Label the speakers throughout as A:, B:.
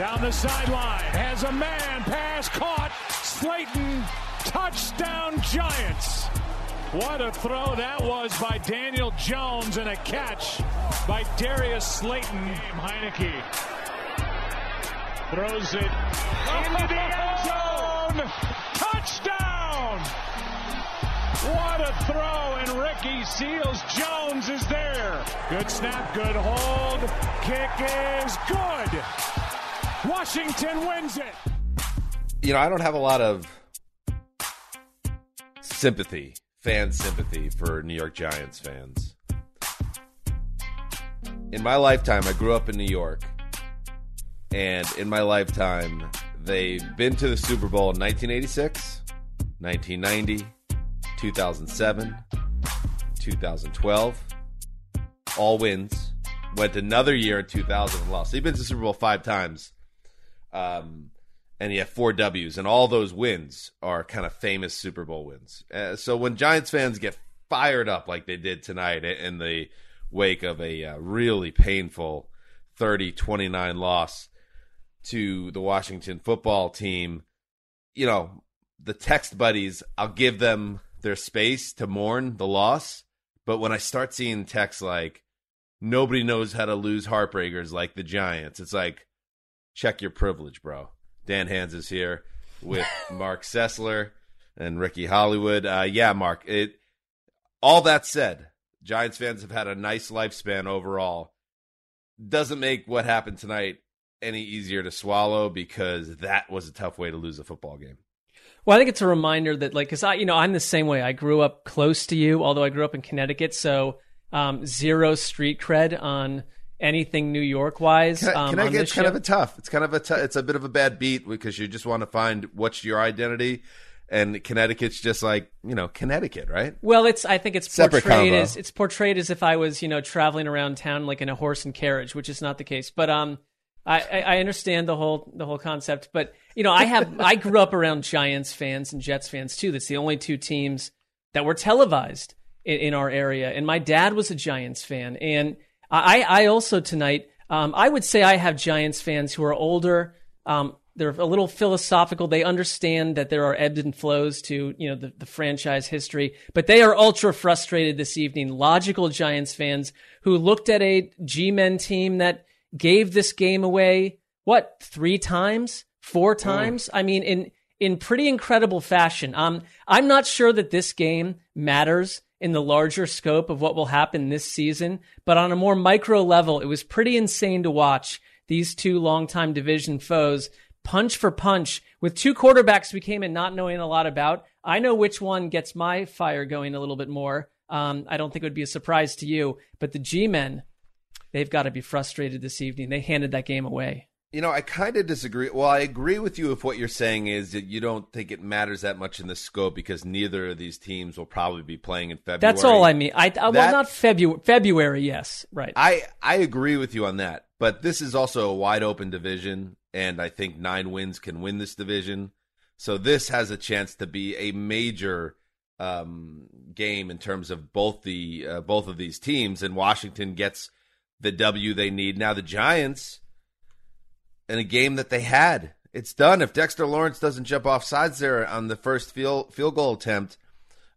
A: Down the sideline, has a man, pass caught, Slayton, touchdown Giants. What a throw that was by Daniel Jones and a catch by Darius Slayton. Heinicke throws it into the end zone. Touchdown! What a throw, and Ricky Seals Jones is there. Good snap, good hold. Kick is good. Washington wins it.
B: You know, I don't have a lot of sympathy, fan sympathy for New York Giants fans. In my lifetime, I grew up in New York. And in my lifetime, they've been to the Super Bowl in 1986, 1990, 2007, 2012. All wins. Went another year in 2000 and lost. They've been to the Super Bowl five times. Um, and you have four W's, and all those wins are kind of famous Super Bowl wins. Uh, so when Giants fans get fired up like they did tonight in the wake of a uh, really painful 30 29 loss to the Washington football team, you know, the text buddies, I'll give them their space to mourn the loss. But when I start seeing texts like, nobody knows how to lose heartbreakers like the Giants, it's like, check your privilege, bro. Dan Hanzus is here with Marc Sessler and Ricky Hollywood. Uh, yeah, Marc. It. All that said, Giants fans have had a nice lifespan overall. Doesn't make what happened tonight any easier to swallow because that was a tough way to lose a football game.
C: Well, I think it's a reminder that, like, because I, you know, I'm the same way. I grew up close to you, although I grew up in Connecticut, so um, zero street cred on anything New York wise. Can, I, Um,
B: Connecticut's kind of a tough. It's kind of a t- it's a bit of a bad beat because you just want to find what's your identity. And Connecticut's just like you know Connecticut, right?
C: Well, it's I think it's
B: Separate
C: portrayed
B: combo.
C: as it's portrayed as if I was you know traveling around town like in a horse and carriage, which is not the case. But um, I, I I understand the whole the whole concept. But you know, I have I grew up around Giants fans and Jets fans too. That's the only two teams that were televised in, in our area. And my dad was a Giants fan, and I I also tonight um, I would say I have Giants fans who are older. Um, they're a little philosophical. They understand that there are ebbs and flows to you know the, the franchise history, but they are ultra frustrated this evening. Logical Giants fans who looked at a G-men team that gave this game away what three times, four times? I mean, in in pretty incredible fashion. Um, I'm not sure that this game matters in the larger scope of what will happen this season, but on a more micro level, it was pretty insane to watch these two longtime division foes punch for punch with two quarterbacks we came in not knowing a lot about. I know which one gets my fire going a little bit more. Um, I don't think it would be a surprise to you, but the G men, they've got to be frustrated this evening. They handed that game away.
B: You know, I kind of disagree. Well, I agree with you if what you're saying is that you don't think it matters that much in the scope because neither of these teams will probably be playing in February.
C: That's all I mean. I, I well, not February. February, yes, right.
B: I I agree with you on that, but this is also a wide open division, and I think nine wins can win this division. So this has a chance to be a major um, game in terms of both the uh, both of these teams, and Washington gets the W they need. Now the Giants, in a game that they had, it's done. If Dexter Lawrence doesn't jump off sides there on the first field field goal attempt,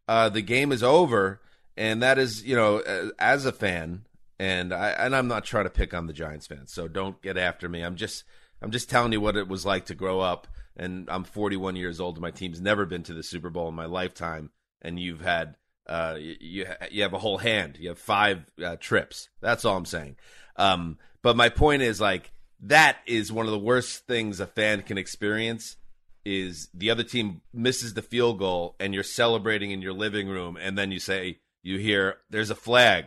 B: uh, the game is over, and that is you know as a fan, and I and I'm not trying to pick on the Giants fans, so don't get after me. I'm just I'm just telling you what it was like to grow up, and I'm 41 years old. My team's never been to the Super Bowl in my lifetime, and you've had uh you you, you have a whole hand, you have five uh, trips. That's all I'm saying. Um, but my point is like that is one of the worst things a fan can experience is the other team misses the field goal and you're celebrating in your living room and then you say you hear there's a flag.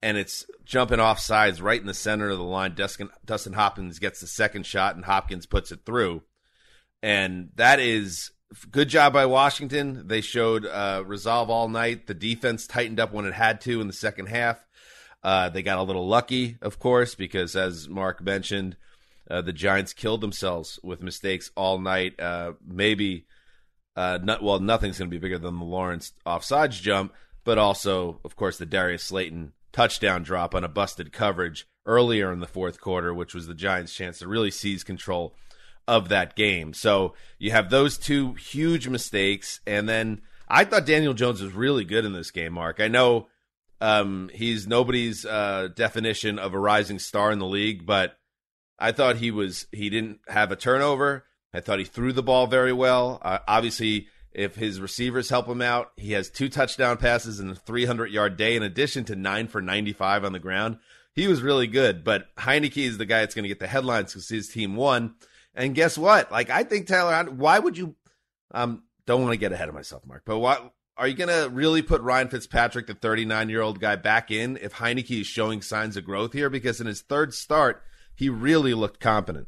B: And it's jumping off sides right in the center of the line. Dustin, Dustin Hopkins gets the second shot and Hopkins puts it through. And that is good job by Washington. They showed uh, resolve all night. The defense tightened up when it had to in the second half uh, they got a little lucky of course because as Marc mentioned uh, the Giants killed themselves with mistakes all night. Uh, maybe, uh, not, well, nothing's going to be bigger than the Lawrence offsides jump, but also, of course, the Darius Slayton touchdown drop on a busted coverage earlier in the fourth quarter, which was the Giants' chance to really seize control of that game. So you have those two huge mistakes, and then I thought Daniel Jones was really good in this game. Mark, I know um, he's nobody's uh, definition of a rising star in the league, but I thought he was he didn't have a turnover. I thought he threw the ball very well. Uh, obviously, if his receivers help him out, he has two touchdown passes and a 300 yard day in addition to nine for 95 on the ground. He was really good, but Heinicke is the guy that's going to get the headlines because his team won. And guess what? Like I think Taylor, why would you? Um, don't want to get ahead of myself, Marc, but what are you going to really put Ryan Fitzpatrick, the 39 year old guy, back in if Heinicke is showing signs of growth here? Because in his third start, he really looked competent.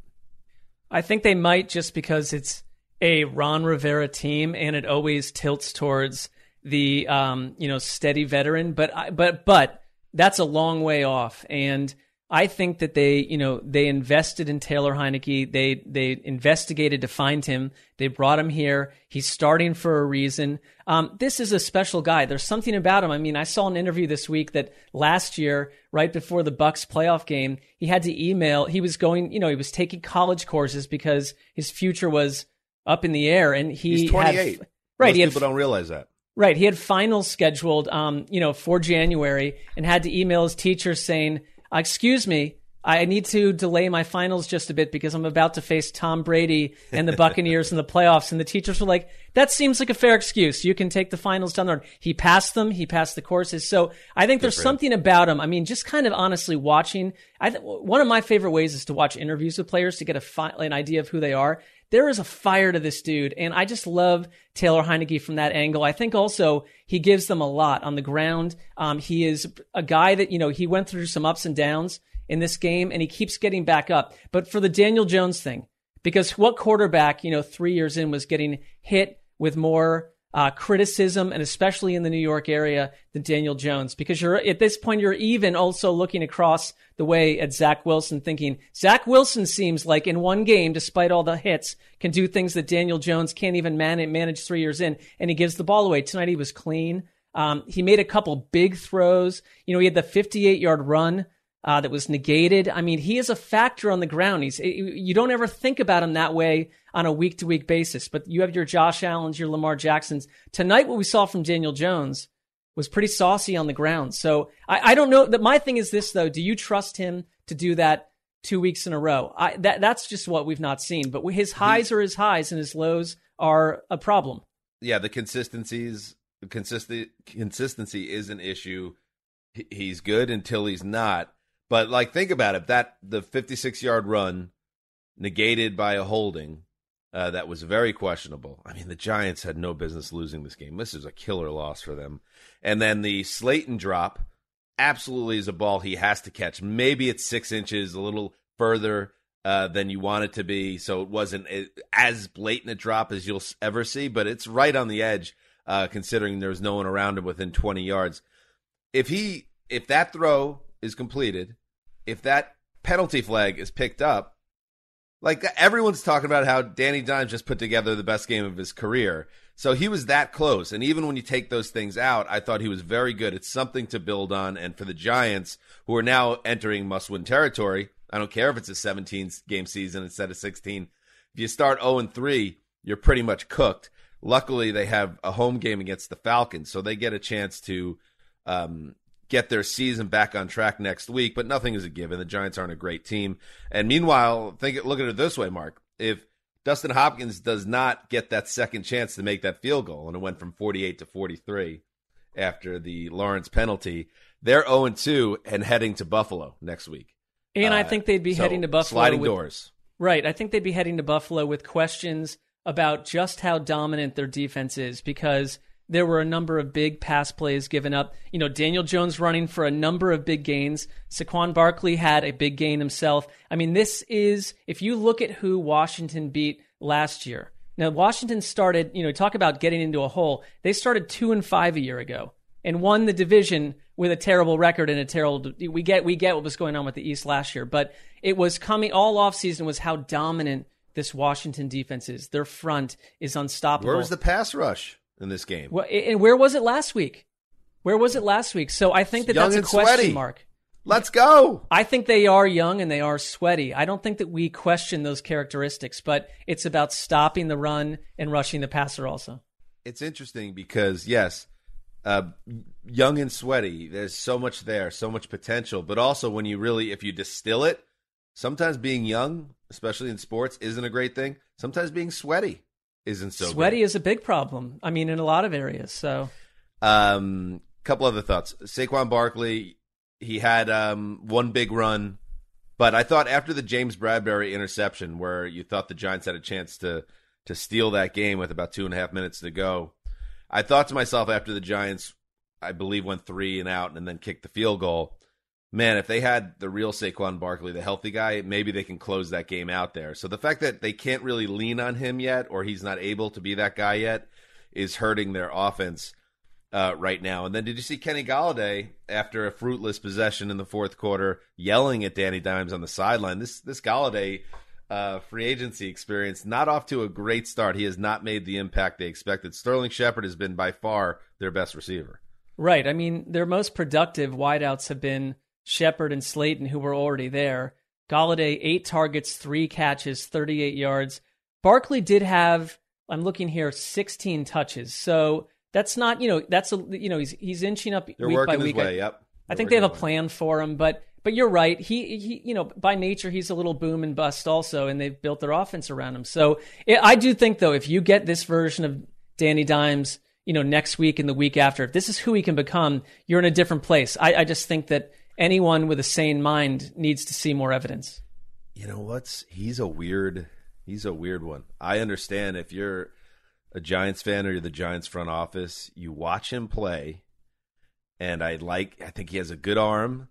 C: I think they might just because it's a Ron Rivera team and it always tilts towards the um, you know steady veteran. But I, but but that's a long way off, and I think that they you know they invested in Taylor Heinicke. They they investigated to find him. They brought him here. He's starting for a reason. Um, this is a special guy. There's something about him. I mean, I saw an interview this week that last year, right before the Bucs playoff game, he had to email. He was going, you know, he was taking college courses because his future was up in the air, and he
B: He's 28.
C: Had, right,
B: Most
C: he had
B: people don't realize that.
C: Right. He had finals scheduled, um, you know, for January and had to email his teacher saying, uh, excuse me, I need to delay my finals just a bit because I'm about to face Tom Brady and the Buccaneers in the playoffs. And the teachers were like, that seems like a fair excuse. You can take the finals down the road. He passed them. He passed the courses. So I think there's
B: him.
C: something about him. I mean, just kind of honestly watching, I th- one of my favorite ways is to watch interviews with players to get a fi- an idea of who they are. There is a fire to this dude, and I just love Taylor Heinicke from that angle. I think also he gives them a lot on the ground. Um, he is a guy that you know he went through some ups and downs in this game, and he keeps getting back up. But for the Daniel Jones thing, because what quarterback you know three years in was getting hit with more uh, criticism, and especially in the New York area, than Daniel Jones. Because you're at this point, you're even also looking across the way at Zach Wilson, thinking Zach Wilson seems like in one game, despite all the hits, can do things that Daniel Jones can't even man- manage three years in, and he gives the ball away. Tonight he was clean. Um, he made a couple big throws. You know, he had the 58 yard run uh, that was negated. I mean, he is a factor on the ground. He's you don't ever think about him that way on a week to week basis. But you have your Josh Allen's, your Lamar Jacksons. Tonight, what we saw from Daniel Jones was pretty saucy on the ground. So I, I don't know. That my thing is this though: Do you trust him to do that two weeks in a row? I, that that's just what we've not seen. But his highs are his highs, and his lows are a problem.
B: Yeah, the consistencies, consistent consistency is an issue. He's good until he's not. But like, think about it. That the 56 yard run negated by a holding uh, that was very questionable. I mean, the Giants had no business losing this game. This is a killer loss for them. And then the Slayton drop absolutely is a ball he has to catch. Maybe it's six inches, a little further uh, than you want it to be. So it wasn't as blatant a drop as you'll ever see, but it's right on the edge, uh, considering there's no one around him within 20 yards. If he, if that throw is completed, if that penalty flag is picked up, like everyone's talking about how Danny Dimes just put together the best game of his career. So he was that close. And even when you take those things out, I thought he was very good. It's something to build on. And for the Giants, who are now entering must win territory, I don't care if it's a 17 game season instead of 16. If you start 0 and 3, you're pretty much cooked. Luckily, they have a home game against the Falcons, so they get a chance to um, get their season back on track next week. But nothing is a given. The Giants aren't a great team. And meanwhile, think look at it this way, Marc. If Dustin Hopkins does not get that second chance to make that field goal, and it went from 48 to 43 after the Lawrence penalty, they're 0 2 and heading to Buffalo next week.
C: And uh, I think they'd be so heading to Buffalo.
B: Sliding
C: with,
B: doors.
C: Right. I think they'd be heading to Buffalo with questions about just how dominant their defense is because there were a number of big pass plays given up. You know, Daniel Jones running for a number of big gains. Saquon Barkley had a big gain himself. I mean, this is, if you look at who Washington beat last year. Now, Washington started, you know, talk about getting into a hole. They started two and five a year ago and won the division with a terrible record and a terrible we get we get what was going on with the East last year, but it was coming all off season was how dominant this Washington defense is. Their front is unstoppable.
B: Where was the pass rush in this game?
C: Well, and where was it last week? Where was it last week? So I think that
B: Young
C: that's a question
B: sweaty.
C: mark.
B: Let's go.
C: I think they are young and they are sweaty. I don't think that we question those characteristics, but it's about stopping the run and rushing the passer also.
B: It's interesting because yes, uh, young and sweaty. There's so much there, so much potential. But also, when you really, if you distill it, sometimes being young, especially in sports, isn't a great thing. Sometimes being sweaty isn't so.
C: Sweaty
B: great.
C: is a big problem. I mean, in a lot of areas. So,
B: um, couple other thoughts. Saquon Barkley, he had um one big run, but I thought after the James Bradberry interception, where you thought the Giants had a chance to to steal that game with about two and a half minutes to go I thought to myself after the Giants, I believe, went three and out and then kicked the field goal. Man, if they had the real Saquon Barkley, the healthy guy, maybe they can close that game out there. So the fact that they can't really lean on him yet, or he's not able to be that guy yet, is hurting their offense uh, right now. And then did you see Kenny Golladay after a fruitless possession in the fourth quarter, yelling at Danny Dimes on the sideline? This this Golladay uh, free agency experience, not off to a great start. He has not made the impact they expected. Sterling Shepard has been by far their best receiver.
C: Right. I mean, their most productive wideouts have been Shepard and Slayton, who were already there. Golladay, eight targets, three catches, 38 yards. Barkley did have, I'm looking here, 16 touches. So that's not, you know, that's a, you know, he's he's inching up
B: They're
C: week
B: working
C: by week.
B: His way, yep.
C: I think they have a plan for him, but but you're right. He, he, you know, by nature, he's a little boom and bust also, and they've built their offense around him. So I do think, though, if you get this version of Danny Dimes, you know, next week and the week after, if this is who he can become, you're in a different place. I, I just think that anyone with a sane mind needs to see more evidence.
B: You know what's? He's a weird. He's a weird one. I understand if you're a Giants fan or you're the Giants front office, you watch him play, and I like. I think he has a good arm.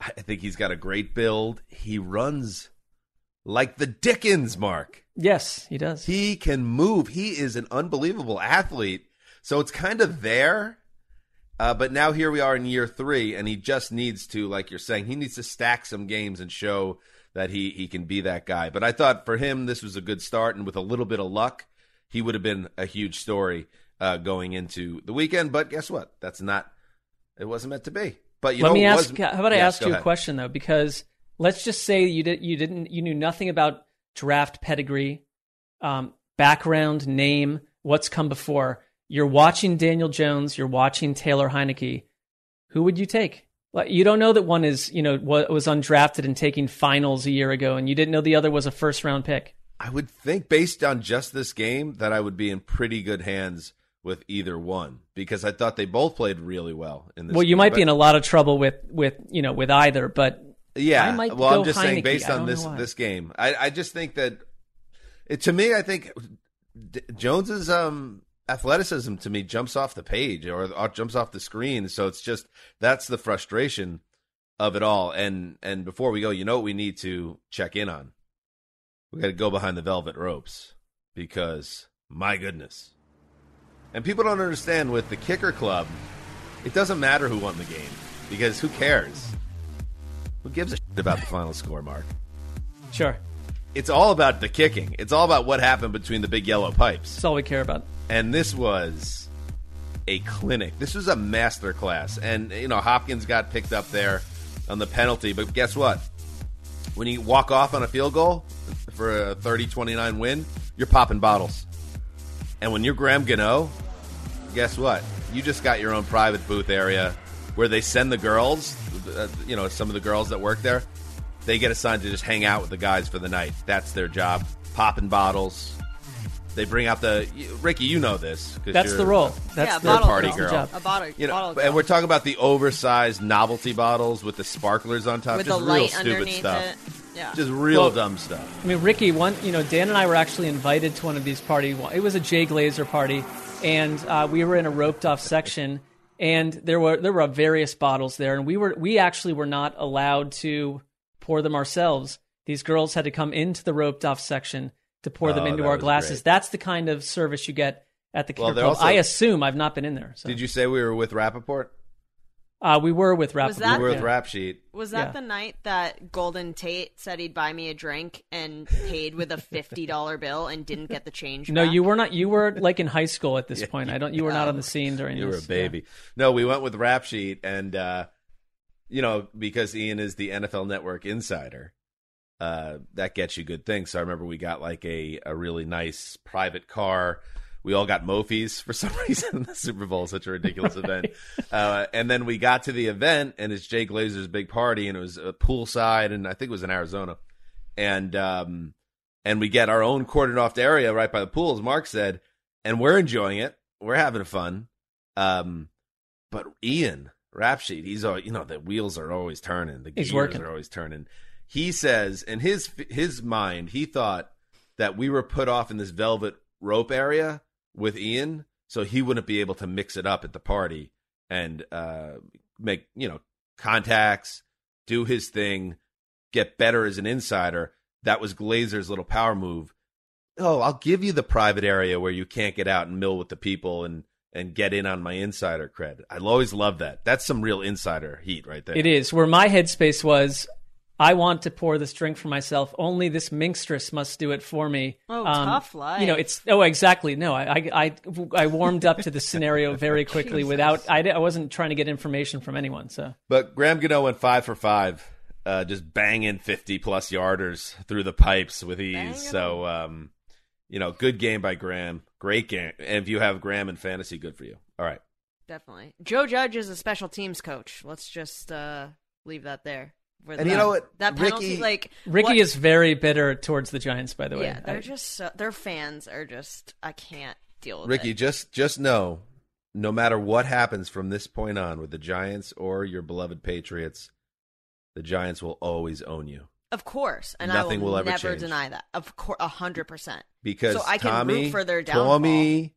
B: I think he's got a great build. He runs like the Dickens, Marc.
C: Yes, he does.
B: He can move. He is an unbelievable athlete. So it's kind of there. Uh, but now here we are in year three, and he just needs to, like you're saying, he needs to stack some games and show that he, he can be that guy. But I thought for him, this was a good start, and with a little bit of luck, he would have been a huge story uh, going into the weekend. But guess what? That's not, it wasn't meant to be. But
C: let me ask.
B: Was,
C: how about I
B: yes,
C: ask you
B: ahead.
C: a question though? Because let's just say you did you didn't you knew nothing about draft pedigree, um, background, name, what's come before. You're watching Daniel Jones. You're watching Taylor Heinicke. Who would you take? You don't know that one is you know was undrafted and taking finals a year ago, and you didn't know the other was a first round pick.
B: I would think, based on just this game, that I would be in pretty good hands with either one because I thought they both played really well in this.
C: Well, you
B: game,
C: might
B: but,
C: be in a lot of trouble with with you know with either, but
B: yeah.
C: I might
B: well, I'm just
C: Heinicke.
B: saying, based on this this game, I, I just think that it, to me, I think D- Jones's um athleticism to me jumps off the page or, or jumps off the screen. So it's just that's the frustration of it all. And and before we go, you know what we need to check in on we got to go behind the velvet ropes because my goodness. And people don't understand with the kicker club, it doesn't matter who won the game because who cares? Who gives a shit about the final score, Marc?
C: Sure.
B: It's all about the kicking. It's all about what happened between the big yellow pipes.
C: That's all we care about.
B: And this was a clinic. This was a master class. And, you know, Hopkins got picked up there on the penalty. But guess what? When you walk off on a field goal for a 30 29 win, you're popping bottles. And when you're Graham Gano, guess what? You just got your own private booth area where they send the girls, uh, you know, some of the girls that work there, they get assigned to just hang out with the guys for the night. That's their job. Popping bottles. They bring out the Ricky. You know this.
C: That's
B: you're-
C: the role. That's
D: Yeah,
C: the
D: bottle
B: party
C: that's
B: girl.
D: A bottle,
B: You know,
D: bottle
B: and we're talking about the oversized novelty bottles with the sparklers on top.
D: with
B: just
D: the
B: real
D: light
B: stupid
D: underneath
B: stuff.
D: it. Yeah.
B: Just real
C: Well-
B: dumb stuff.
C: I mean, Ricky, one, you know, Dan and I were actually invited to one of these party. It was a Jay Glazer party, and uh, we were in a roped off section, and there were there were various bottles there, and we were we actually were not allowed to pour them ourselves. These girls had to come into the roped off section to pour them
B: Oh,
C: into our glasses.
B: great.
C: That's the kind of service you get at the
B: Well,
C: Kicker
B: they're
C: Club.
B: also-
C: I assume I've not been in there. So.
B: Did you say we were with Rapoport?
C: Uh, we were with Rapoport.
D: Was that-
B: we were with
C: yeah.
B: Rap Sheet.
D: Was that
C: Yeah.
D: the night that Golden Tate said he'd buy me a drink and paid with a fifty dollar bill and didn't get the change?
C: No,
D: back?
C: you were not. You were like in high school at this point. I don't. You were not on the scene during. This.
B: You were a
C: this.
B: baby. No, we went with Rap Sheet, and uh, you know because Ian is the NFL Network insider, uh, that gets you good things. So I remember we got like a a really nice private car. We all got Mofies for some reason. the Super Bowl is such a ridiculous event. Uh, and then we got to the event, and it's Jay Glazer's big party, and it was a poolside, and I think it was in Arizona. And um, and we get our own cordoned off area right by the pool, as Marc said, and we're enjoying it. We're having fun. Um, but Ian Rap Sheet, he's all you know. The wheels are always turning. The
C: He's
B: gears
C: working.
B: are always turning. He says, in his his mind, he thought that we were put off in this velvet rope area with Ian, so he wouldn't be able to mix it up at the party and uh, make you know contacts, do his thing, get better as an insider. That was Glazer's little power move. Oh, I'll give you the private area where you can't get out and mill with the people and and get in on my insider cred. I always love that. That's some real insider heat right there.
C: It is where my headspace was. I want to pour this drink for myself. Only this minstress must do it for me. Um,
D: Oh, tough life.
C: You know, it's oh exactly. No, I I I, I warmed up to the scenario very quickly without. I, I wasn't trying to get information from anyone. So
B: But Graham Gano went five for five, uh, just banging fifty plus yarders through the pipes with ease.
D: Banging
B: So, um, you know, good game by Graham. Great game. And if you have Graham in fantasy, good for you. All right.
D: definitely. Joe Judge is a special teams coach. Let's just uh, leave that there. For
B: And you know what?
D: That penalty,
B: Ricky-
D: like
C: Ricky
D: what-
C: is very bitter towards the Giants. By the way,
D: Yeah, they're
C: I-
D: just so, their fans are just. I can't deal with
B: Ricky,
D: it.
B: just just know, no matter what happens from this point on with the Giants or your beloved Patriots, the Giants will always own you
D: Of course, and
B: Nothing
D: I will,
B: will ever
D: never
B: change.
D: deny that. Of course, a hundred percent.
B: because
D: So I can
B: Tommy,
D: root for their downfall.
B: Tommy,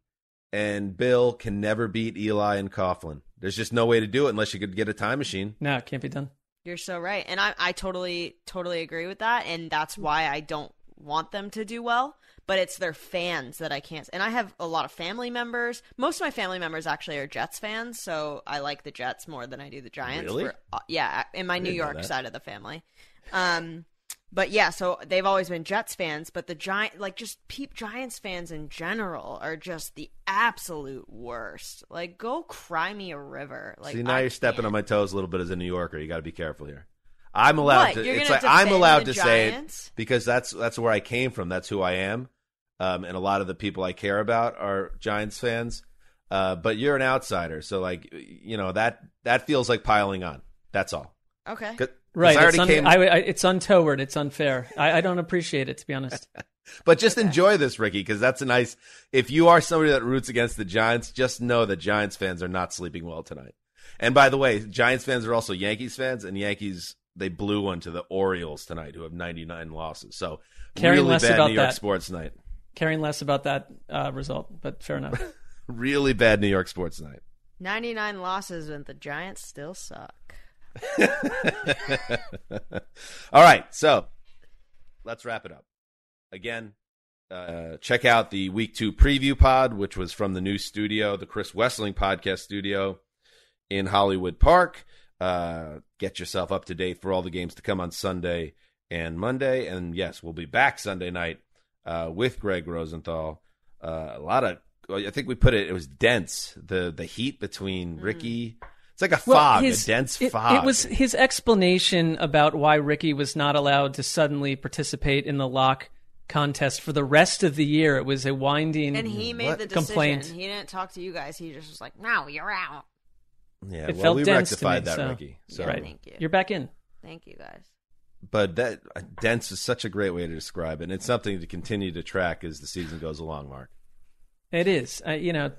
B: and Bill can never beat Eli and Coughlin. There's just no way to do it unless you could get a time machine.
C: no, it can't be done.
D: You're so right, and I I totally totally agree with that, and that's why I don't want them to do well. But it's their fans that I can't. And I have a lot of family members. Most of my family members actually are Jets fans, so I like the Jets more than I do the Giants.
B: Really?
D: For- uh, yeah, in my New York side of the family. Um, but yeah, so they've always been Jets fans, but the Giant, like just peep Giants fans in general, are just the absolute worst. Like, go cry me a river. Like,
B: See, now
D: I
B: you're stepping
D: can't.
B: on my toes a little bit as a New Yorker. You got to be careful here. I'm allowed
D: What?
B: to.
D: You're
B: it's like I'm allowed to say
D: Giants?
B: it because that's that's where I came from. That's who I am, um, and a lot of the people I care about are Giants fans. Uh, but you're an outsider, so like you know that that feels like piling on. That's all.
D: Okay.
B: 'Cause- 'cause
C: Right,
B: I
C: it's, un-
B: came,
C: I, I, it's untoward. It's unfair. I, I don't appreciate it to be honest.
B: but just enjoy this, Ricky, because that's a nice. If you are somebody that roots against the Giants, just know that Giants fans are not sleeping well tonight. And by the way, Giants fans are also Yankees fans, and Yankees they blew one to the Orioles tonight, who have 99 losses. So
C: Caring
B: really
C: less
B: bad
C: about
B: New York
C: that.
B: sports night.
C: Caring less about that uh, result, but fair enough.
B: Really bad New York sports night.
D: 99 losses and the Giants still suck.
B: All right, so let's wrap it up. again, uh, check out the week two preview pod, which was from the new studio, the Chris Wesseling podcast studio in Hollywood Park. Uh, get yourself up to date for all the games to come on Sunday and Monday. And yes, we'll be back Sunday night uh, with Greg Rosenthal. Uh, a lot of, I think we put it, it was dense. The the heat between Ricky. It's like a
C: Well,
B: fog,
C: his-
B: a dense
C: it,
B: fog.
C: It was his explanation about why Ricky was not allowed to suddenly participate in the lock contest for the rest of the year. It was a winding
D: And he made
B: What?
D: the decision.
C: complaint.
D: He didn't talk to you guys. He just was like, "No, you're out."
B: yeah,
C: it
B: well,
C: felt
B: we
C: dense to
B: rectified
C: me,
B: that,
C: so-
B: Ricky. So,
D: Yeah, thank you.
C: You're back in.
D: Thank you guys.
B: but that uh, dense is such a great way to describe it. And it's something to continue to track as the season goes along, Marc.
C: It is. I, you know,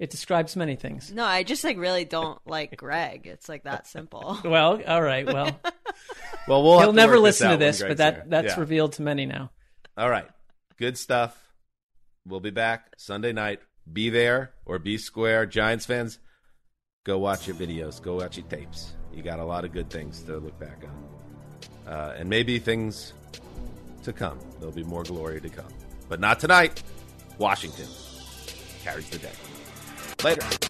C: it describes many things.
D: No, I just like really don't like Greg. It's like that simple.
C: Well, all right. Well,
B: Well, we'll
C: he'll never listen to this, but that
B: here.
C: that's
B: Yeah.
C: revealed to many now.
B: All right. Good stuff. We'll be back Sunday night. Be there or be square. Giants fans, go watch your videos. Go watch your tapes. You got a lot of good things to look back on. Uh, and maybe things to come. There'll be more glory to come. But not tonight. Washington carries the day. Later.